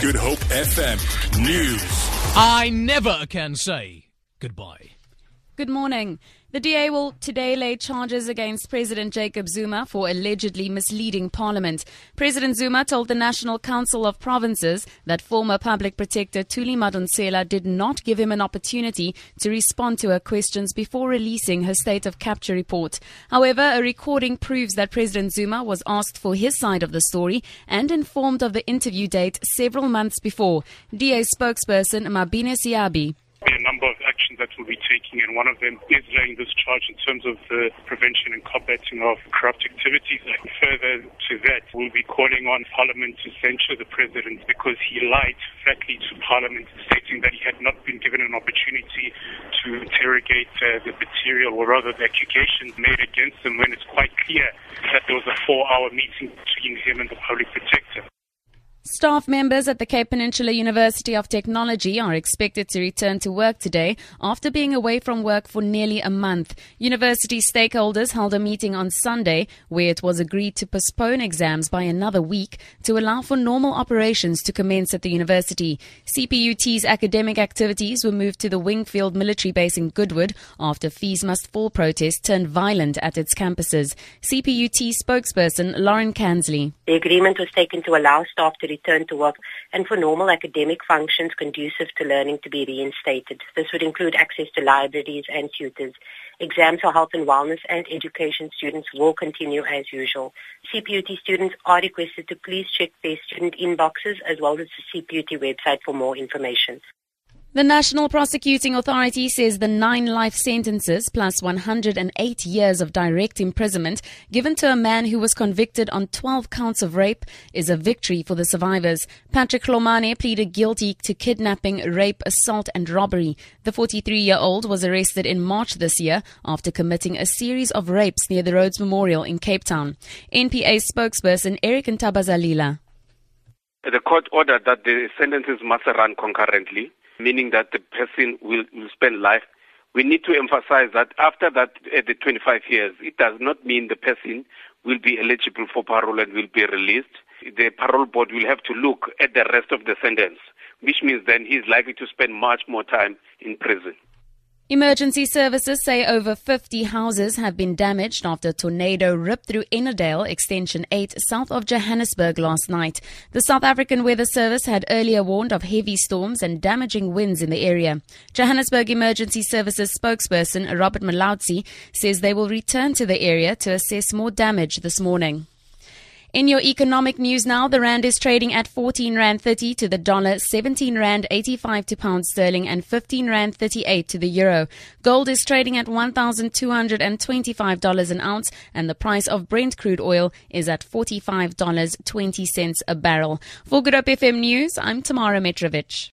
Good Hope FM News. I never can say goodbye. Good morning. The DA will today lay charges against President Jacob Zuma for allegedly misleading Parliament. President Zuma told the National Council of Provinces that former Public Protector Thuli Madonsela did not give him an opportunity to respond to her questions before releasing her state of capture report. However, a recording proves that President Zuma was asked for his side of the story and informed of the interview date several months before. DA spokesperson Mabine Seabe that we'll be taking, and one of them is laying this charge in terms of the prevention and combating of corrupt activities. And further to that, we'll be calling on Parliament to censure the President because he lied flatly to Parliament, stating that he had not been given an opportunity to interrogate uh, the material, or rather the accusations made against him, when it's quite clear that there was a four-hour meeting between him and the public protector. Staff members at the Cape Peninsula University of Technology are expected to return to work today after being away from work for nearly a month. University stakeholders held a meeting on Sunday where it was agreed to postpone exams by another week to allow for normal operations to commence at the university. CPUT's academic activities were moved to the Wingfield military base in Goodwood after fees must fall protests turned violent at its campuses. CPUT spokesperson Lauren Kansley. The agreement was taken to allow staff to return to work and for normal academic functions conducive to learning to be reinstated. This would include access to libraries and tutors. Exams for health and wellness and education students will continue as usual. CPUT students are requested to please check their student inboxes as well as the CPUT website for more information. The National Prosecuting Authority says the nine life sentences plus 108 years of direct imprisonment given to a man who was convicted on 12 counts of rape is a victory for the survivors. Patrick Lomane pleaded guilty to kidnapping, rape, assault, and robbery. The 43 year old was arrested in March this year after committing a series of rapes near the Rhodes Memorial in Cape Town. NPA spokesperson Eric Ntabazalila. The court ordered that the sentences must run concurrently meaning that the person will, will spend life. We need to emphasize that after that, at the 25 years, it does not mean the person will be eligible for parole and will be released. The parole board will have to look at the rest of the sentence, which means then he's likely to spend much more time in prison. Emergency services say over 50 houses have been damaged after a tornado ripped through Ennerdale Extension 8 south of Johannesburg last night. The South African Weather Service had earlier warned of heavy storms and damaging winds in the area. Johannesburg Emergency Services spokesperson Robert Mulaudzi says they will return to the area to assess more damage this morning. In your economic news now, the rand is trading at 14 rand 30 to the dollar, 17 rand 85 to pound sterling, and 15 rand 38 to the euro. Gold is trading at $1,225 an ounce, and the price of Brent crude oil is at $45.20 a barrel. For Good Hope FM News, I'm Tamara Mitrovic.